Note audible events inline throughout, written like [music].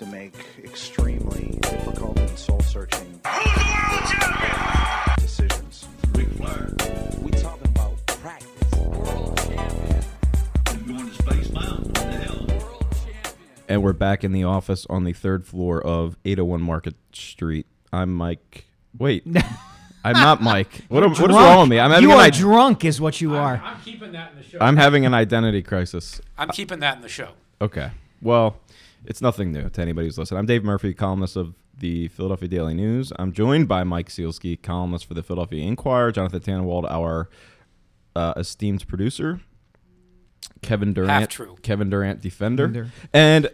to make extremely difficult and soul searching decisions. Ric Flair. We talking about practice. World champion. I'm going to Space Mountain. What the hell? World champion. And we're back in the office on the third floor of 801 Market Street. I'm Mike. Wait. [laughs] I'm not Mike. What, am- what is Drunk. wrong with me? I'm having you an are I- drunk, is what you are. I'm keeping that in the show. I'm having an identity crisis. I'm keeping that in the show. Okay. Well, it's nothing new to anybody who's listening. I'm Dave Murphy, columnist of the Philadelphia Daily News. I'm joined by Mike Sielski, columnist for the Philadelphia Inquirer, Jonathan Tannenwald, our uh, esteemed producer, Kevin Durant, Half true. Kevin Durant, defender, Defender. and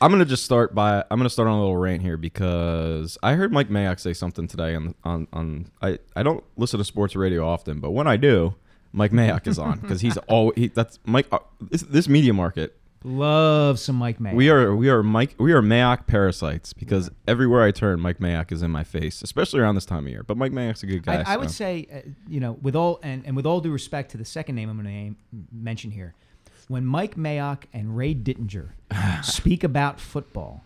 I'm gonna just start by I'm gonna start on a little rant here because I heard Mike Mayock say something today on on on I I don't listen to sports radio often, but when I do, Mike Mayock is on because he's [laughs] always he that's Mike uh, this, this media market Love some Mike May. we are we are Mike we are Mayock parasites because everywhere I turn, Mike Mayock is in my face, especially around this time of year. But Mike Mayock's a good guy. I, I would say, uh, you know, with all and, and with all due respect to the second name I'm going to mention here, when Mike Mayock and Ray Didinger [laughs] speak about football,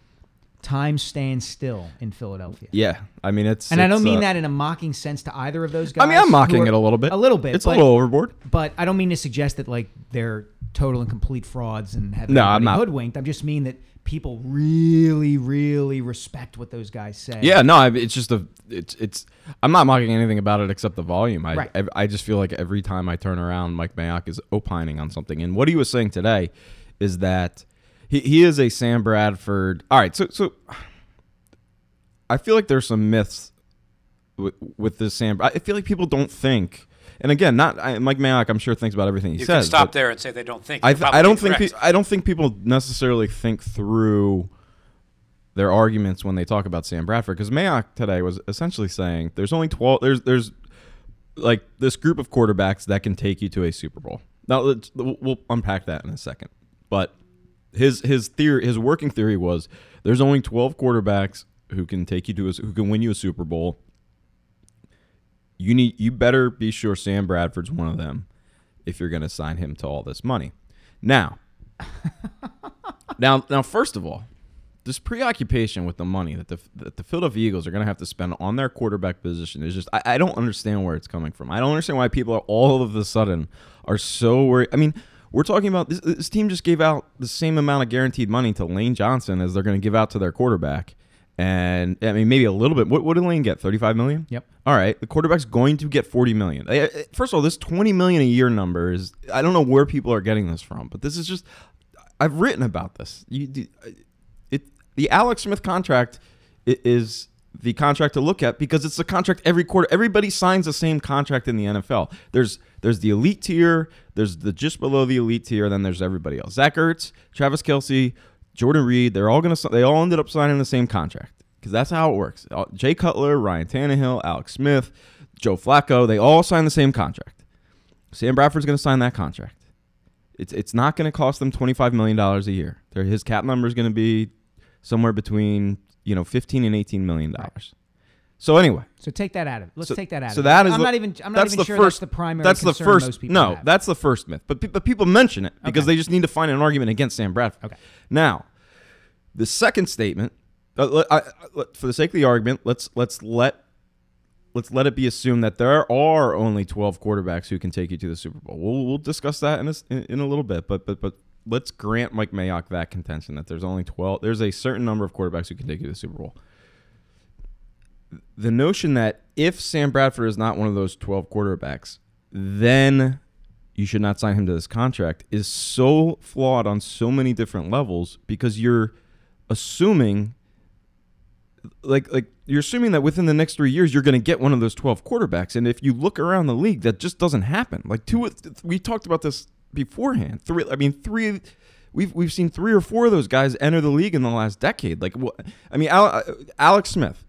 time stands still in Philadelphia. yeah. I mean, it's And I don't it's, mean uh, that in a mocking sense to either of those guys. I mean, I'm mocking are- it a little bit. A little bit. It's but, a little overboard. But I don't mean to suggest that like they're total and complete frauds and have No, I'm not. hoodwinked. I just mean that people really, really respect what those guys say. Yeah, no, I, it's just a it's it's. I'm not mocking anything about it except the volume. I, Right. I I just feel like every time I turn around, Mike Mayock is opining on something, and what he was saying today is that he he is a Sam Bradford. All right, so so I feel like there's some myths with with this Sam. I feel like people don't think. And again, not I, Mike Mayock. I'm sure thinks about everything he You says. can stop there and say they don't think. I, th- I don't think pe- I don't think people necessarily think through their arguments when they talk about Sam Bradford because Mayock today was essentially saying there's only 12 there's there's like this group of quarterbacks that can take you to a Super Bowl. Now let's, we'll unpack that in a second. But his his theory his working theory was there's only 12 quarterbacks who can take you to a, who can win you a Super Bowl. You need you better be sure Sam Bradford's one of them if you're going to sign him to all this money. Now, [laughs] now, now, first of all, this preoccupation with the money that the that the Philadelphia Eagles are going to have to spend on their quarterback position is just I, I don't understand where it's coming from. I don't understand why people are all of a sudden are so worried. I mean, we're talking about this, this team just gave out the same amount of guaranteed money to Lane Johnson as they're going to give out to their quarterback. And I mean, maybe a little bit. What, what did Lane get? Thirty-five million. Yep. All right, the quarterback's going to get forty million. First of all, this twenty million a year number is I don't know where people are getting this from, but this is just I've written about this. You, it the Alex Smith contract is the contract to look at because it's the contract every quarter. Everybody signs the same contract in the NFL. There's there's the elite tier, there's the just below the elite tier, then there's everybody else. Zach Ertz, Travis Kelce, Jordan Reed, they're all gonna they all ended up signing the same contract because that's how it works. Uh, Jay Cutler, Ryan Tannehill, Alex Smith, Joe Flacco, they all sign the same contract. Sam Bradford's to sign that contract. It's it's not to cost them twenty five million dollars a year. His cap number is to be somewhere between you know fifteen and eighteen million dollars. So anyway, So take that out of it. Let's so, take that out so of it. that is I'm the- not even. I'm not even sure first, that's the primary. That's the first. Most people no, have. that's the first myth. But pe- but people mention it because Okay. they just need to find an argument against Sam Bradford. Okay. Now, the second statement, uh, I- I- for the sake of the argument, let's let's let let's let it be assumed that there are only 12 quarterbacks who can take you to the Super Bowl. We'll, we'll discuss that in a, in a little bit, but but but let's grant Mike Mayock that contention that there's only 12 there's a certain number of quarterbacks who can take you to the Super Bowl. The notion that if Sam Bradford is not one of those 12 quarterbacks, then you should not sign him to this contract is so flawed on so many different levels because you're assuming like like you're assuming that within the next three years you're going to get one of those 12 quarterbacks. And if you look around the league that just doesn't happen. Like two we talked about this beforehand. Three i mean three we've we've seen three or four of those guys enter the league in the last decade. Like i mean uh, alex smith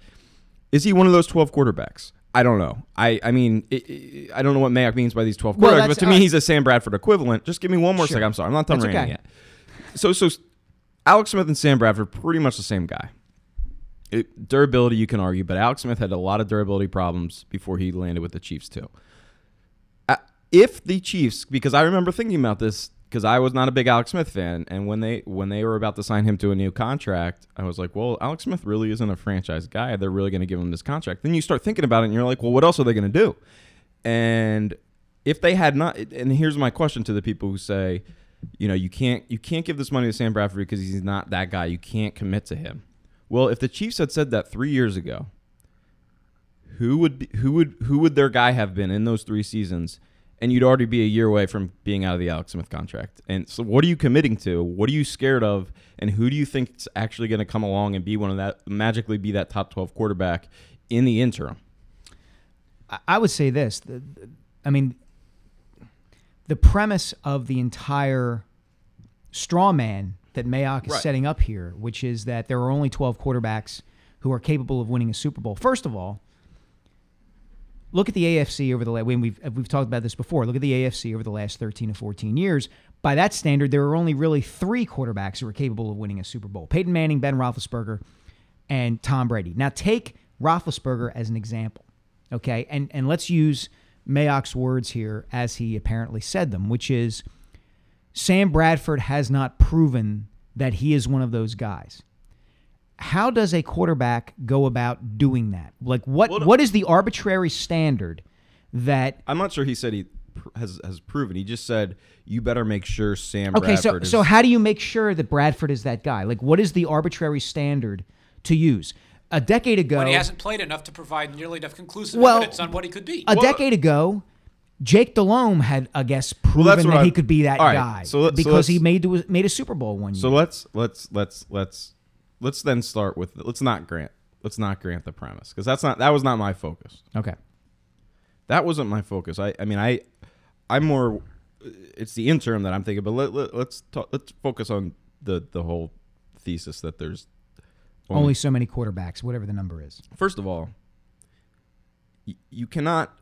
is he one of those 12 quarterbacks I don't know. I, I mean, it, it- I don't know what Mayock means by these 12 quarterbacks, that's- but to me, uh, he's a Sam Bradford equivalent. Just give me one more Sure. second. I'm sorry. I'm not done ranting okay. yet. So, so Alex Smith and Sam Bradford, pretty much the same guy. It, durability, you can argue, but Alex Smith had a lot of durability problems before he landed with the Chiefs, too. Uh, If the Chiefs, because I remember thinking about this because I was not a big Alex Smith fan, and when they when they were about to sign him to a new contract, I was like, well, Alex Smith really isn't a franchise guy. They're really going to give him this contract. Then you start thinking about it, and you're like, well, what else are they going to do? And if they had not, and here's my question to the people who say, you know, you can't you can't give this money to Sam Bradford because he's not that guy. You can't commit to him. Well, if the Chiefs had said that three years ago, who would be, who would who would their guy have been in those three seasons? And you'd already be a year away from being out of the Alex Smith contract. And so, what are you committing to? What are you scared of? And who do you think is actually going to come along and be one of that magically be that top twelve quarterback in the interim? I- would say this. I mean, the premise of the entire straw man that Mayock is Right. setting up here, which is that there are only 12 quarterbacks who are capable of winning a Super Bowl. First of all, look at the AFC over the last, when we've, uh, we've talked about this before, look at the AFC over the last 13 to 14 years. By that standard, there are only really three quarterbacks who are capable of winning a Super Bowl Peyton Manning, Ben Roethlisberger, and Tom Brady. Now, take Roethlisberger as an example, okay? And, and let's use Mayock's words here as he apparently said them, which is Sam Bradford has not proven that he is one of those guys. How does a quarterback go about doing that? Like what Well, what is the arbitrary standard that I'm not sure he said he has has proven. He just said you better make sure Sam. Okay, so Bradford is, so how do you make sure that Bradford is that guy? Like what is the arbitrary standard to use? A decade ago When he hasn't played enough to provide nearly enough conclusive Well, evidence on what he could be. a decade ago, Jake Delhomme had, I guess, proven that's what that he could be that all right, guy so let- so because he let's- made made a Super Bowl one year. So let's let's let's let's let's then start with let's not grant let's not grant the premise because that's not that was not my focus. okay. That wasn't my focus. I I mean I I'm more it's the interim that I'm thinking. But let, let let's talk, let's focus on the the whole thesis that there's Only so many quarterbacks, whatever the number is. First of all, y- you cannot,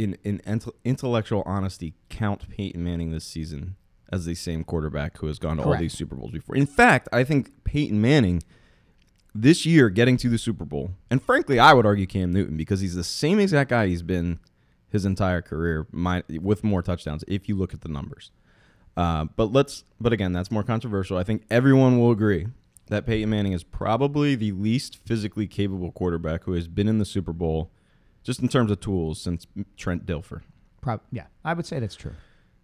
in in intellectual honesty, count Peyton Manning this season as the same quarterback who has gone to all these Super Bowls before. In fact, I think Peyton Manning this year getting to the Super Bowl, and frankly, I would argue Cam Newton because he's the same exact guy he's been his entire career, mi- with more touchdowns if you look at the numbers. Uh, but let's, but again, that's more controversial. I think everyone will agree that Peyton Manning is probably the least physically capable quarterback who has been in the Super Bowl, just in terms of tools, since Trent Dilfer. Prob- yeah, I would say that's true.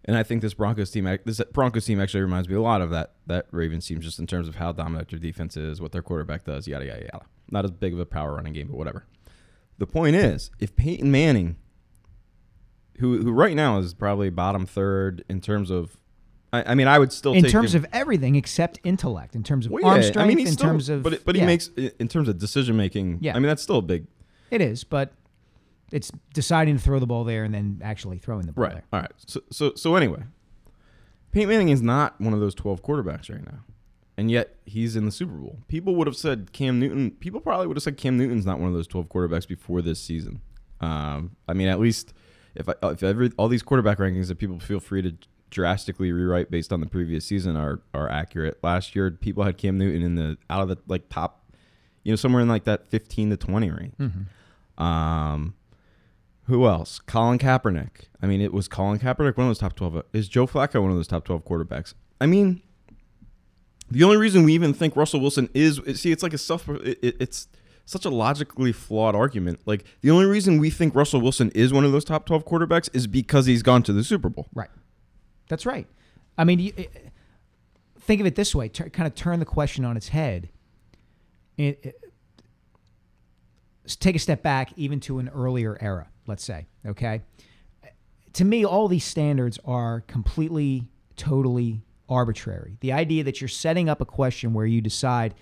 And I think this Broncos team, this Broncos team actually reminds me a lot of that that Ravens team, just in terms of how dominant their defense is, what their quarterback does, yada yada yada. Not as big of a power running game, but whatever. The point is, if Peyton Manning, who who right now is probably bottom third in terms of, I, I mean, I would still In terms him- of everything except intellect, in terms of Well, arm strength, I mean, in still- terms of but it- but he yeah, makes in terms of decision making. Yeah. I mean, that's still a big it is, but it's deciding to throw the ball there and then actually throwing the ball right. there. All right. So so so anyway, Peyton Manning is not one of those twelve quarterbacks right now, and yet he's in the Super Bowl. People would have said Cam Newton. People probably would have said Cam Newton's not one of those twelve quarterbacks before this season. Um, I mean, at least if I, if every all these quarterback rankings that people feel free to drastically rewrite based on the previous season are are accurate. Last year, people had Cam Newton in the out of the like top, you know, somewhere in like that fifteen to twenty range. Um, who else? Colin Kaepernick. I mean, it was Colin Kaepernick one of those top twelve. Uh, is Joe Flacco one of those top twelve quarterbacks? I mean, the only reason we even think Russell Wilson is see, it's like a self. It, it- it's such a logically flawed argument. Like the only reason we think Russell Wilson is one of those top twelve quarterbacks is because he's gone to the Super Bowl. Right. That's right. I mean, you, think of it this way: kind of turn the question on its head. It, it- take a step back, even to an earlier era. Let's say, okay. To me, all these standards are completely, totally arbitrary. The idea that you're setting up a question where you decide,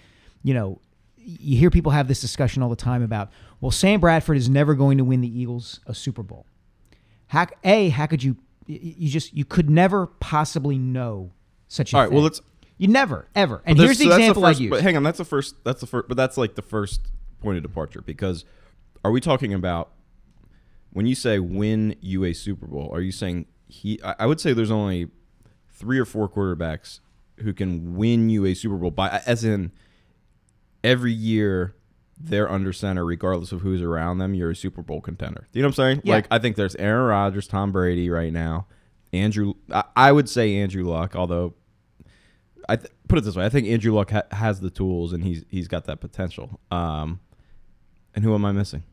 you know, you hear people have this discussion all the time about, well, Sam Bradford is never going to win the Eagles a Super Bowl. How, a, how could you? You just you could never possibly know such a All right, thing. well, let's- you never ever. And here's the so example first, I use. But hang on, that's the first. That's the first. But that's like the first point of departure because are we talking about when you say win you a Super Bowl? Are you saying he? I would say there's only three or four quarterbacks who can win you a Super Bowl by as in every year they're under center regardless of who's around them. You're a Super Bowl contender. Do you know what I'm saying? Yeah. Like I think there's Aaron Rodgers, Tom Brady right now. Andrew. I, I would say Andrew Luck, although I th- put it this way: I think Andrew Luck ha- has the tools and he's he's got that potential. Um, and who am I missing?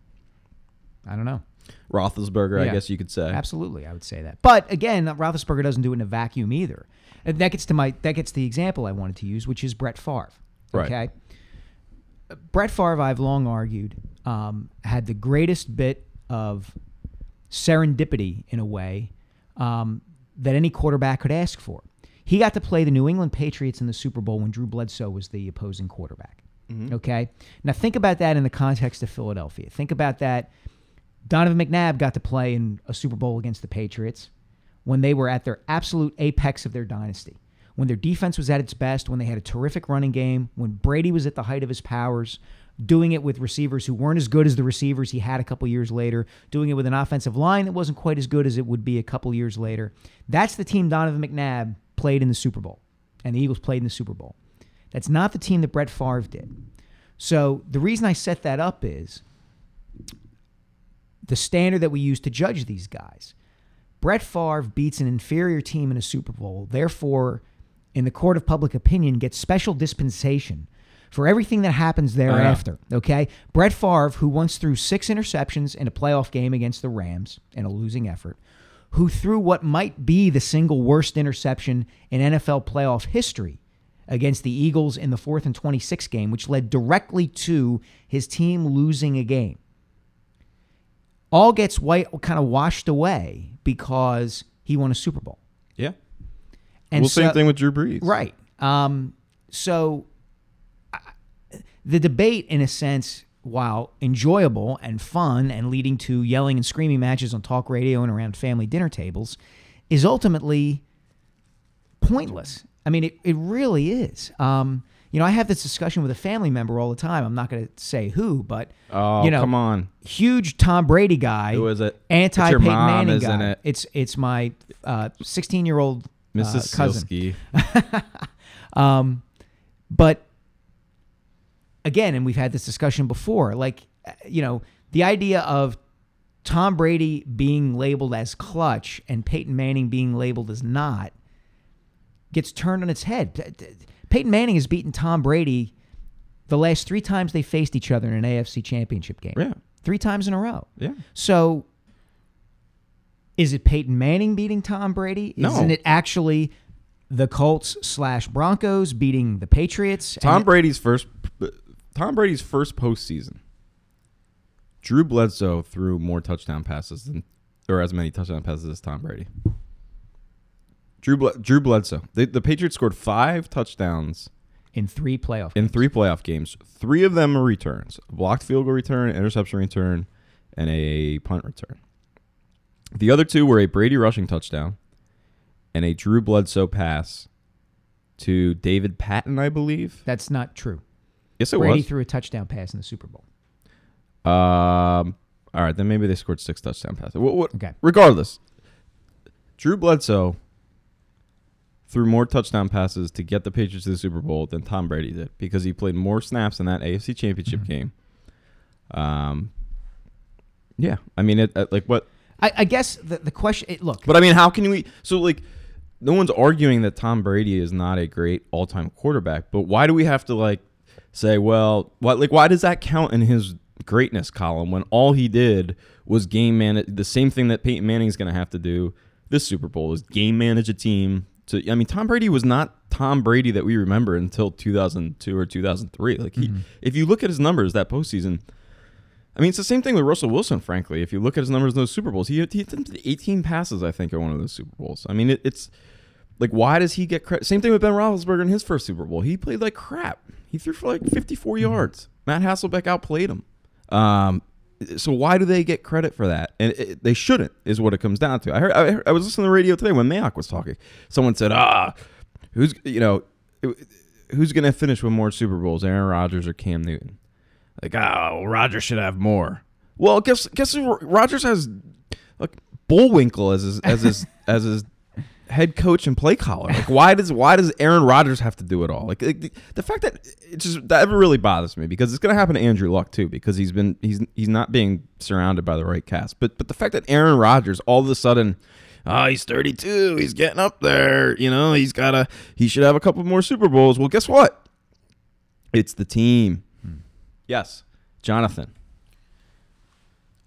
I don't know. Roethlisberger, I guess you could say. Absolutely, I would say that. But again, Roethlisberger doesn't do it in a vacuum either. And that gets to my that gets to the example I wanted to use, which is Brett Favre. Right. Okay. Brett Favre, I've long argued, um, had the greatest bit of serendipity in a way um, that any quarterback could ask for. He got to play the New England Patriots in the Super Bowl when Drew Bledsoe was the opposing quarterback. Okay. Now think about that in the context of Philadelphia. Think about that. Donovan McNabb got to play in a Super Bowl against the Patriots when they were at their absolute apex of their dynasty. When their defense was at its best, when they had a terrific running game, when Brady was at the height of his powers, doing it with receivers who weren't as good as the receivers he had a couple years later, doing it with an offensive line that wasn't quite as good as it would be a couple years later. That's the team Donovan McNabb played in the Super Bowl, and the Eagles played in the Super Bowl. That's not the team that Brett Favre did. So the reason I set that up is the standard that we use to judge these guys. Brett Favre beats an inferior team in a Super Bowl, therefore, in the court of public opinion, gets special dispensation for everything that happens uh-huh. thereafter. Okay? Brett Favre, who once threw six interceptions in a playoff game against the Rams in a losing effort, who threw what might be the single worst interception in NFL playoff history against the Eagles in the fourth and 26 game, which led directly to his team losing a game all gets white kind of washed away because he won a Super Bowl. yeah. And well, same thing with Drew Brees. Right. Um, so the debate, in a sense, while enjoyable and fun and leading to yelling and screaming matches on talk radio and around family dinner tables, is ultimately pointless. I mean, it, it really is. Um, you know, I have this discussion with a family member all the time. I'm not going to say who, but Oh, you know, come on. huge Tom Brady guy. Who is it? Anti Peyton mom, Manning guy. it? It's it's my 16 year old Mrs. uh, cousin. [laughs] Um, but again, and we've had this discussion before, like, uh, you know, the idea of Tom Brady being labeled as clutch and Peyton Manning being labeled as not gets turned on its head. Peyton Manning has beaten Tom Brady the last three times they faced each other in an AFC championship game. Yeah. Three times in a row. Yeah. So is it Peyton Manning beating Tom Brady? No. Isn't it actually the Colts slash Broncos beating the Patriots? Tom Brady's first Tom Brady's first postseason. Drew Bledsoe threw more touchdown passes than or as many touchdown passes as Tom Brady. Drew Drew Bledsoe. The, the Patriots scored five touchdowns in three playoff in games. three playoff games. Three of them are returns: a blocked field goal return, interception return, and a punt return. The other two were a Brady rushing touchdown and a Drew Bledsoe pass to David Patten, I believe. That's not true. Yes, it Brady was. threw a touchdown pass in the Super Bowl. Um. All right, then maybe they scored six touchdown passes. What, what, Okay. Regardless, Drew Bledsoe threw more touchdown passes to get the Patriots to the Super Bowl than Tom Brady did because he played more snaps in that AFC Championship game. Um. Yeah, I mean, it, uh, like what? I, I guess the, the question. It, look, But I mean, how can we? So like, no one's arguing that Tom Brady is not a great all-time quarterback. But why do we have to like say, well, what like why does that count in his greatness column when all he did was game manage the same thing that Peyton Manning's going to have to do this Super Bowl is game manage a team. To I mean, Tom Brady was not Tom Brady that we remember until 2002 or 2003. Like he, if you look at his numbers that postseason. I mean, it's the same thing with Russell Wilson, frankly. If you look at his numbers in those Super Bowls, he, he attempted 18 passes, I think, in one of those Super Bowls. I mean, it, it's like, why does he get credit? Same thing with Ben Roethlisberger in his first Super Bowl. He played like crap. He threw for like 54 yards. Matt Hasselbeck outplayed him. Um, so why do they get credit for that? And it, they shouldn't, is what it comes down to. I heard, I, heard, I was listening to the radio today when Mayock was talking. Someone said, ah, who's, you know, who's going to finish with more Super Bowls, Aaron Rodgers or Cam Newton? Like, oh, Rodgers should have more. Well, guess guess who Rodgers has like Bullwinkle as his as his [laughs] as his head coach and play caller. Like, why does why does Aaron Rodgers have to do it all? Like, like, the, the fact that it just that ever really bothers me because it's going to happen to Andrew Luck too because he's been he's he's not being surrounded by the right cast. But but the fact that Aaron Rodgers all of a sudden. oh, he's 32, he's getting up there. You know, he's got to, he should have a couple more Super Bowls. Well, guess what? It's the team. Hmm. Yes, Jonathan.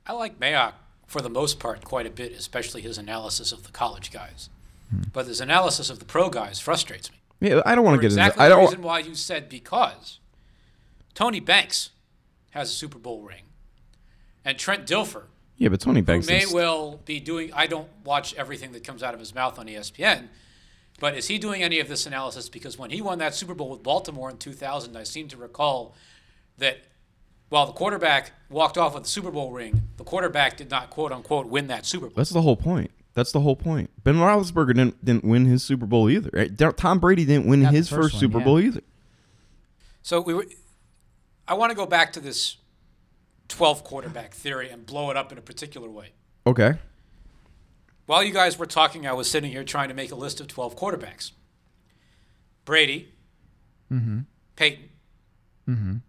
I like Mayock for the most part quite a bit, especially his analysis of the college guys. But his analysis of the pro guys frustrates me. Yeah, I don't want to get exactly into. I the don't. reason why you said because Tony Banks has a Super Bowl ring, and Trent Dilfer, yeah, but Tony Banks. may well be doing. I don't watch everything that comes out of his mouth on ESPN, but is he doing any of this analysis? Because when he won that Super Bowl with Baltimore in 2000, I seem to recall that while the quarterback walked off with the Super Bowl ring, the quarterback did not quote unquote win that Super Bowl. That's the whole point. That's the whole point. Ben Roethlisberger didn't didn't win his Super Bowl either. Right? Tom Brady didn't win Not his first first one, Super yeah. Bowl either. So we were, I want to go back to this 12 quarterback theory and blow it up in a particular way. Okay. While you guys were talking, I was sitting here trying to make a list of 12 quarterbacks. Brady, mm-hmm. Peyton, Eli.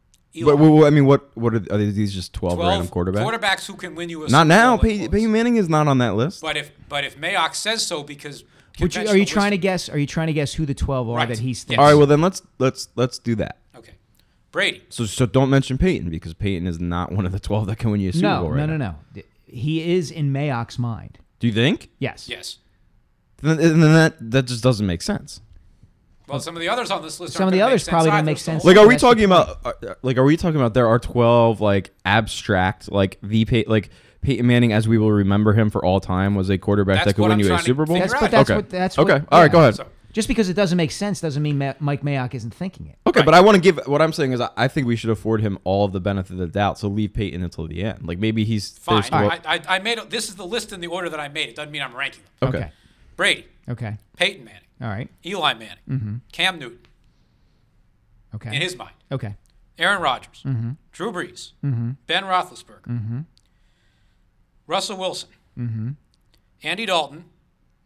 But, well, I mean, what what are, are these just twelve, 12 random quarterbacks? quarterbacks who can win you a Not Super now. Bowl in Pey- quotes. Peyton Manning is not on that list. But if but if Mayock says so because Would you, are you trying to guess? Are you trying to guess who the twelve are Right. that he's Yes. thinking? All right. Well, then let's let's let's do that. Okay. Brady, So so don't mention Peyton because Peyton is not one of the twelve that can win you a Super no, Bowl. no, right no, now. no. He is in Mayock's mind. Do you think? Yes. yes. Then, then that that just doesn't make sense. Well, some of the others on this list. Some aren't of the gonna make others sense probably don't make sense. Like, are we talking about uh, like are we talking about there are twelve like abstract like the Pey- like Peyton Manning as we will remember him for all time was a quarterback That's that could what win I'm you a trying to Super Bowl? figure That's out. but that's okay. what that's okay. what- All right. yeah. Go ahead. So, Just because it doesn't make sense doesn't mean Ma- Mike Mayock isn't thinking it. Okay, but I want to give what I'm saying is I, I think we should afford him all of the benefit of the doubt. So leave Peyton until the end. Like maybe he's fine. there's no- I, I, I made a, this is the list in the order that I made. It doesn't mean I'm ranking them. okay. Okay. Brady, Okay. Peyton Manning, All right. Eli Manning, Mm-hmm. Cam Newton, Okay. in his mind, okay. Aaron Rodgers, Mm-hmm. Drew Brees, Ben Roethlisberger, Russell Wilson, Mm-hmm. Andy Dalton.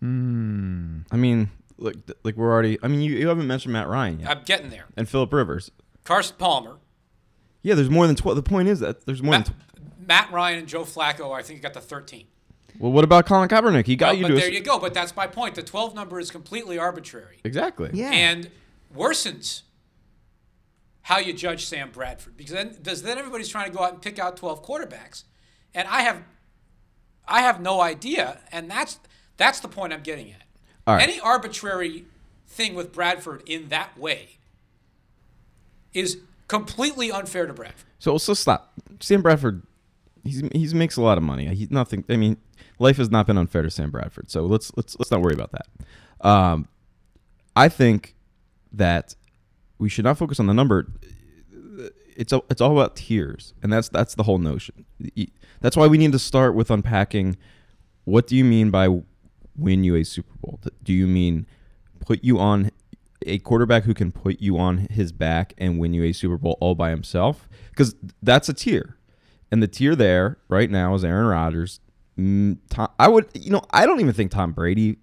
I mean, like like we're already. I mean, you, you haven't mentioned Matt Ryan yet I'm getting there. and Philip Rivers. Carson Palmer, Yeah, there's more than twelve. The point is that there's more Matt, than. Matt Ryan, and Joe Flacco. I think you got the 13. Well, what about Colin Kaepernick? He got Well, you but to. a there s- you go. But that's my point. The 12 number is completely arbitrary Exactly. Yeah. and worsens how you judge Sam Bradford because then does then everybody's trying to go out and pick out 12 quarterbacks, and I have I have no idea, and that's that's the point I'm getting at. All right. Any arbitrary thing with Bradford in that way is completely unfair to Bradford. So let's just stop. Sam Bradford, he's he's makes a lot of money. He's nothing. I mean, life has not been unfair to Sam Bradford. So let's let's let's not worry about that. Um, I think that we should not focus on the number. It's a, it's all about tiers, and that's that's the whole notion. That's why we need to start with unpacking. What do you mean by win you a Super Bowl? Do you mean put you on a quarterback who can put you on his back and win you a Super Bowl all by himself? Because that's a tier, and the tier there right now is Aaron Rodgers. Mm, Tom, I would, you know, I don't even think Tom Brady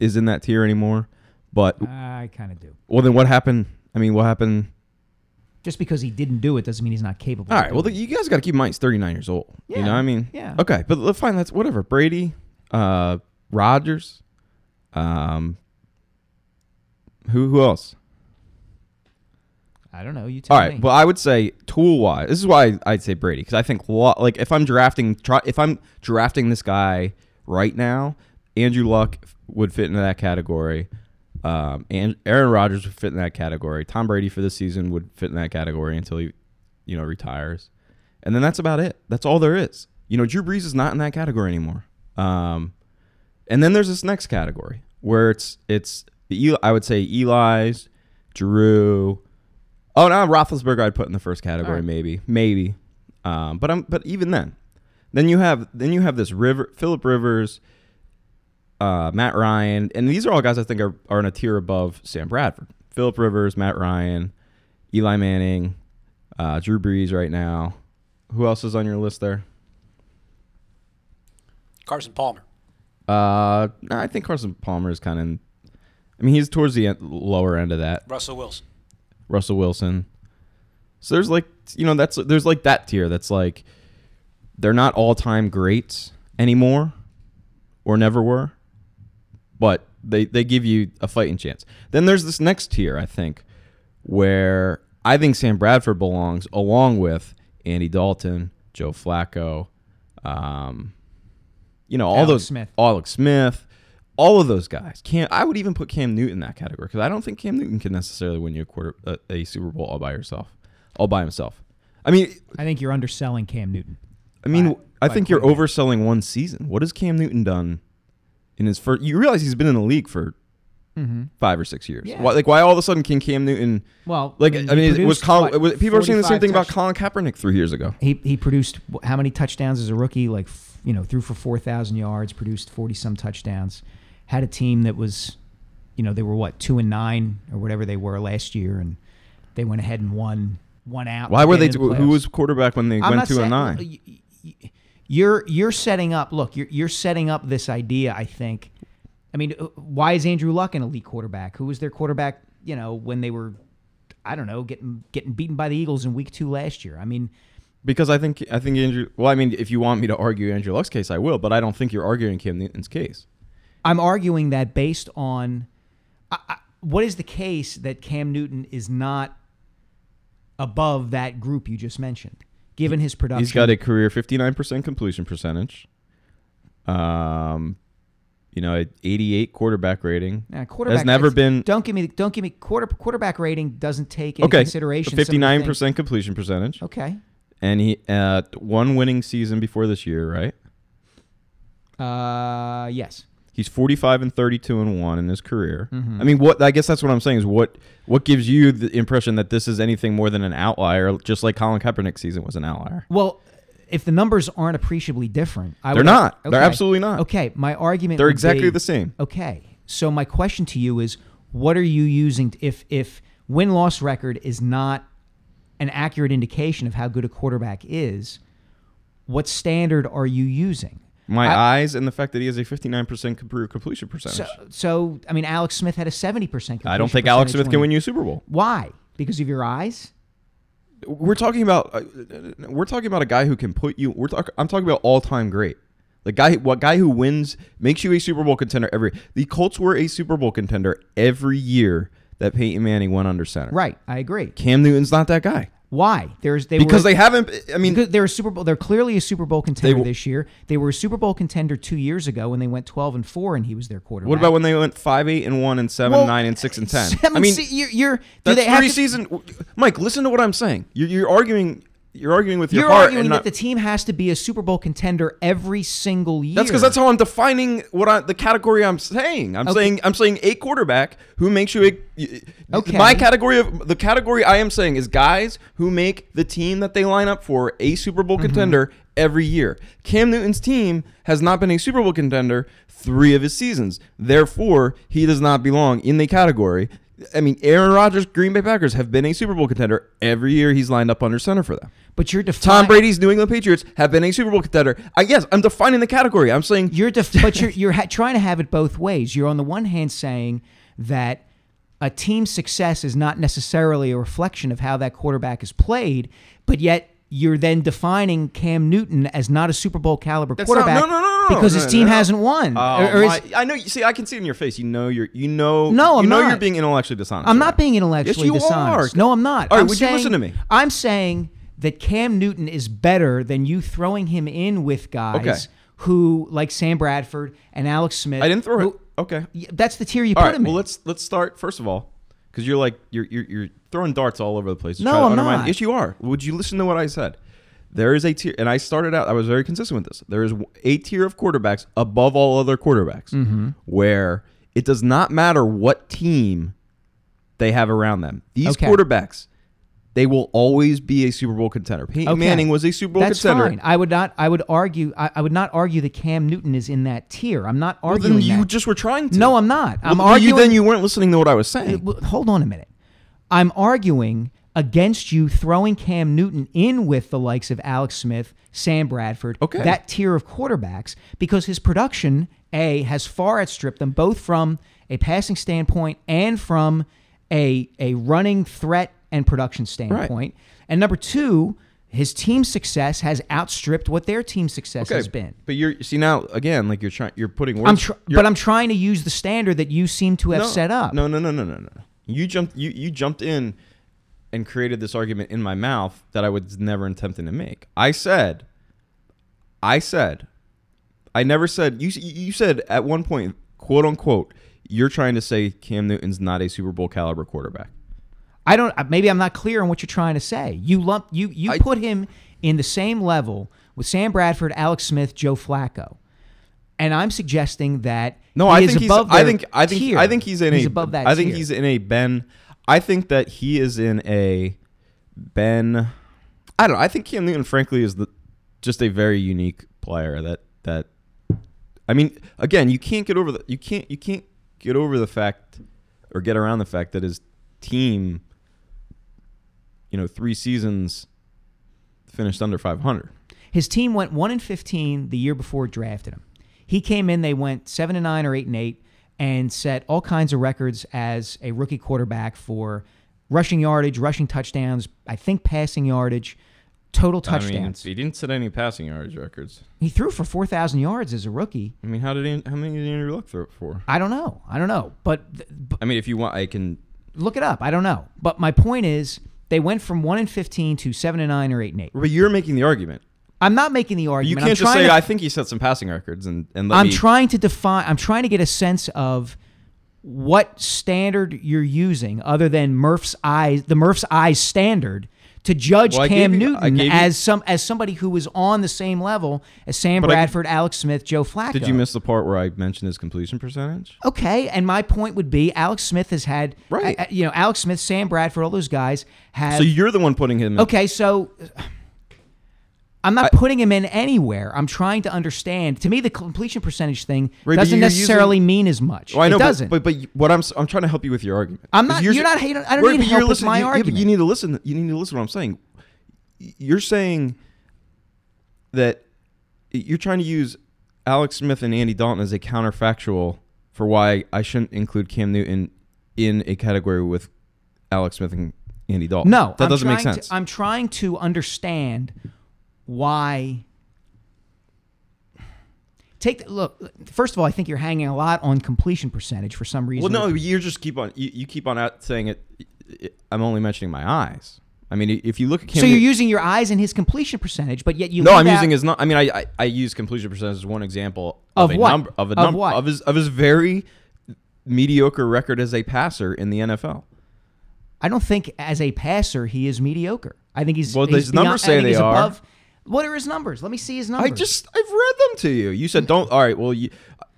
is in that tier anymore. But I kind of do. well, then what happened? I mean, what happened? Just because he didn't do it doesn't mean he's not capable. All right. Well, doing you guys got to keep in mind he's 39 years old. Yeah. You know, what I mean, yeah. Okay, but fine. That's whatever. Brady, uh, Rodgers, um, who who else? I don't know. You tell All right. me. Well, I would say tool wise, this is why I'd say Brady because I think like if I'm drafting, try, if I'm drafting this guy right now, Andrew Luck would fit into that category. Um, and Aaron Rodgers would fit in that category. Tom Brady for this season would fit in that category until he, you know, retires. And then that's about it. That's all there is. You know, Drew Brees is not in that category anymore. Um, and then there's this next category where it's it's the I would say Eli's, Drew. Oh no, Roethlisberger I'd put in the first category, All right. maybe, maybe. Um, but I'm but even then, then you have then you have this River Philip Rivers, uh, Matt Ryan, and these are all guys I think are, are in a tier above Sam Bradford. Philip Rivers, Matt Ryan, Eli Manning, uh, Drew Brees right now. Who else is on your list there? Carson Palmer. Uh, no, I think Carson Palmer is kind of. I mean, he's towards the end, lower end of that. Russell Wilson. Russell Wilson. So there's like you know that's there's like that tier that's like they're not all time greats anymore, or never were, but they they give you a fighting chance. Then there's this next tier, I think, where I think Sam Bradford belongs along with Andy Dalton, Joe Flacco, um, you know, all Alex those Smith. Alex Smith, all of those guys. Cam, I would even put Cam Newton in that category because I don't think Cam Newton can necessarily win you a quarter a, a Super Bowl all by yourself, all by himself. I mean, I think you're underselling Cam Newton. I mean, By- I by think you're quite a bit. overselling one season. What has Cam Newton done in his first? You realize he's been in the league for mm-hmm. five or six years. Yeah. Why, like, why all of a sudden can Cam Newton? Well, Like, I mean, I mean, it was Colin, what, was- people are saying the same 45 thing about Colin Kaepernick three years ago. He he produced how many touchdowns as a rookie? Like f- you know, threw for four thousand yards, produced forty some touchdowns. Had a team that was, you know, they were what two and nine or whatever they were last year, and they went ahead and won one out. Why were they? the Who was quarterback when they I'm went two and nine? You're you're setting up. Look, you're you're setting up this idea. I think. I mean, uh, why is Andrew Luck an elite quarterback? Who was their quarterback? You know, when they were, I don't know, getting getting beaten by the Eagles in Week Two last year. I mean, Because I think I think Andrew. Well, I mean, if you want me to argue Andrew Luck's case, I will. But I don't think you're arguing Cam Newton's case. I'm arguing that based on I, I, what is the case that Cam Newton is not above that group you just mentioned, given his production. He's got a career 59% completion percentage. Um, you know, 88 quarterback rating. Nah, quarterback has never been Don't give me. Don't give me quarter quarterback rating. Doesn't take into okay. consideration some of the things- 59% completion percentage, Okay. and he uh one winning season before this year, right? Uh, yes. He's 45 and 32 and 1 in his career. Mm-hmm. I mean, what I guess that's what I'm saying is what what gives you the impression that this is anything more than an outlier just like Colin Kaepernick's season was an outlier. Well, if the numbers aren't appreciably different, I They're would, not. They're absolutely not. Okay, my argument. They're exactly be- the same. Okay, so my question to you is, what are you using if if win loss record is not an accurate indication of how good a quarterback is? What standard are you using? My I- eyes and the fact that he has a 59% completion percentage. So, so I mean, Alex Smith had a seventy percent. I don't think Alex Smith can win you a Super Bowl. Why? Because of your eyes? We're talking about uh, we're talking about a guy who can put you. We're talk, I'm talking about all time great. The guy, what guy who wins makes you a Super Bowl contender every. The Colts were a Super Bowl contender every year that Peyton Manning went under center. Right, I agree. Cam Newton's not that guy Why? There's they because were, they haven't. I mean, they're a Super Bowl. They're clearly a Super Bowl contender w- this year. They were a Super Bowl contender two years ago when they went twelve and four, and he was their quarterback. what about when they went five, eight, and one, and seven, Well, nine, and six, and ten? seven, I mean, see, you're, you're do that's they have three to- season. Mike, listen to what I'm saying. You're, you're arguing. You're arguing with your You're heart. arguing and that the team has to be a Super Bowl contender every single year. That's because that's how I'm defining what I, the category I'm saying. I'm Okay. saying I'm saying a quarterback who makes you a. Okay. My category of the category I am saying is guys who make the team that they line up for a Super Bowl Mm-hmm. contender every year. Cam Newton's team has not been a Super Bowl contender three of his seasons. Therefore, he does not belong in the category. I mean, Aaron Rodgers, Green Bay Packers have been a Super Bowl contender every year he's lined up under center for them. But you're Tom. Brady's New England Patriots have been a Super Bowl contender. I yes, I'm defining the category. I'm saying You're def- but you're [laughs] you're ha- trying to have it both ways. You're on the one hand saying that a team's success is not necessarily a reflection of how that quarterback is played, but yet you're then defining Cam Newton as not a Super Bowl caliber That's quarterback no, no, no, no, because his team hasn't won. Oh, Or- or my- I know. You see, I can see it in your face. You know, you're. You know. No, I'm know not. You're being intellectually dishonest. I'm right not being intellectually dishonest. Yes, you dishonest. are. No, I'm not. All right, I'm would saying, you listen to me? I'm saying that Cam Newton is better than you throwing him in with guys Okay. who, like Sam Bradford and Alex Smith. I didn't throw who- it. Okay. That's the tier you All put right. him Well, in. let's let's start first of all, because you're like you're, you're you're throwing darts all over the place. No, to I'm undermine- not. Yes, you are. Would you listen to what I said? There is a tier, and I started out. I was very consistent with this. There is a tier of quarterbacks above all other quarterbacks, Mm-hmm. where it does not matter what team they have around them. These Okay. quarterbacks, they will always be a Super Bowl contender. Peyton Okay. Manning was a Super Bowl That's contender. fine. I would not. I would argue. I, I would not argue that Cam Newton is in that tier. I'm not Well, arguing then you that. just were trying to. No, I'm not. I'm Well, arguing. You, then you weren't listening to what I was uh, saying. Hold on a minute. I'm arguing against you throwing Cam Newton in with the likes of Alex Smith, Sam Bradford, Okay. that tier of quarterbacks, because his production, A, has far outstripped them both from a passing standpoint and from a, a running threat and production standpoint. And number two, His team's success has outstripped what their team's success has been. But you're see now again, like you're trying, you're putting words. I'm tr- but I'm trying to use the standard that you seem to have no, set up. No, no, no, no, no, no. You jumped. You you jumped in and created this argument in my mouth that I was never attempting to make. I said, I said, I never said. You you said at one point, quote unquote, you're trying to say Cam Newton's not a Super Bowl caliber quarterback. I don't. uh, Maybe I'm not clear on what you're trying to say. You lump you you I- put him in the same level with Sam Bradford, Alex Smith, Joe Flacco, and I'm suggesting that No, he I is think he's. above I think. I think. tier. I think he's in he's a. above that. I think tier. he's in a Ben. I think that he is in a Ben. I don't know. I think Cam Newton, frankly, is the just a very unique player. That that. I mean, again, you can't get over the. You can't. You can't get over the fact, or get around the fact that his team. You know, three seasons finished under 500. His team went one and fifteen the year before drafted him. He came in, they went seven and nine or eight and eight, and set all kinds of records as a rookie quarterback for rushing yardage, rushing touchdowns, I think passing yardage, total I mean, touchdowns. he didn't set any passing yardage records. he threw for four thousand yards as a rookie. I mean, how did he, how many did Andrew Luck throw it for? I don't know. I don't know. But, but I mean, if you want, I can. look it up. I don't know. But my point is they went from 1 and 15 to 7 and 9 or 8 and 8. But you're making the argument. I'm not making the argument. You can't I'm just say to, I think he set some passing records and and I'm me. trying to define I'm trying to get a sense of what standard you're using other than Murph's eyes the Murph's eyes standard to judge Well, Cam you- Newton you- as some as somebody who was on the same level as Sam But I- Bradford, Alex Smith, Joe Flacco. Did you miss the part where I mentioned his completion percentage? Okay, and my point would be Alex Smith has had Right. uh, you know Alex Smith, Sam Bradford, all those guys have So you're the one putting him. In. Okay, so I'm not putting him in anywhere. I'm trying to understand. To me, the completion percentage thing Right, doesn't necessarily using- mean as much. Oh, I know, it but- doesn't. But, but what I'm I'm trying to help you with your argument. I'm not- you're not hating- I don't need but you're help with my you- argument. You need to listen. You need to listen to what I'm saying. You're saying that you're trying to use Alex Smith and Andy Dalton as a counterfactual for why I shouldn't include Cam Newton in a category with Alex Smith and Andy Dalton. no, that I'm doesn't make sense. To, I'm trying to understand why. Take the, look. First of all, I think you're hanging a lot on completion percentage for some reason. Well, no, you just keep on you, you keep on out saying it, it- I'm only mentioning my eyes. I mean, if you look at Cam, So you're using your eyes and his completion percentage, but yet you no, I'm out- using his not. I mean, I, I I use completion percentage as one example Of a what? number of a Of number what? of his of his very mediocre record as a passer in the NFL. I don't think as a passer he is mediocre. I think he's Well, he's his numbers beyond- say they are. Above, what are his numbers? Let me see his numbers. I just I've read them to you. You said don't. All right, well you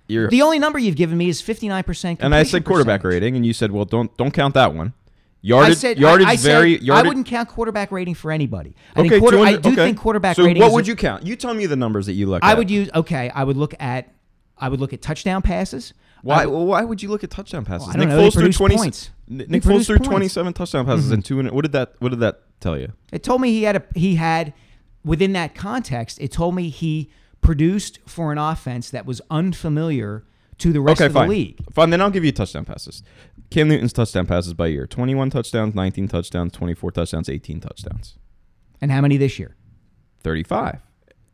you're the only number you've given me is fifty nine percent. and I said quarterback rating, and you said well don't don't count that one. I Yardage said yardage I, I said very yardage. I wouldn't count quarterback rating for anybody. I okay, quarter, I do okay. think quarterback so rating. what would a- you count? You tell me the numbers that you look I at. would use okay. I would look at I would look at touchdown passes. Why? Would- why would you look at touchdown passes? I don't Nick know, Foles threw twenty. points. Nick Foles threw. Mm-hmm. twenty-seven touchdown passes and two. in- What did that? What did that tell you? It told me he had a he had within that context. It told me he produced for an offense that was unfamiliar to the rest okay, of the league. Fine. Then I'll give you touchdown passes. Cam Newton's touchdown passes by year: twenty-one touchdowns, nineteen touchdowns, twenty-four touchdowns, eighteen touchdowns, And how many this year? thirty-five.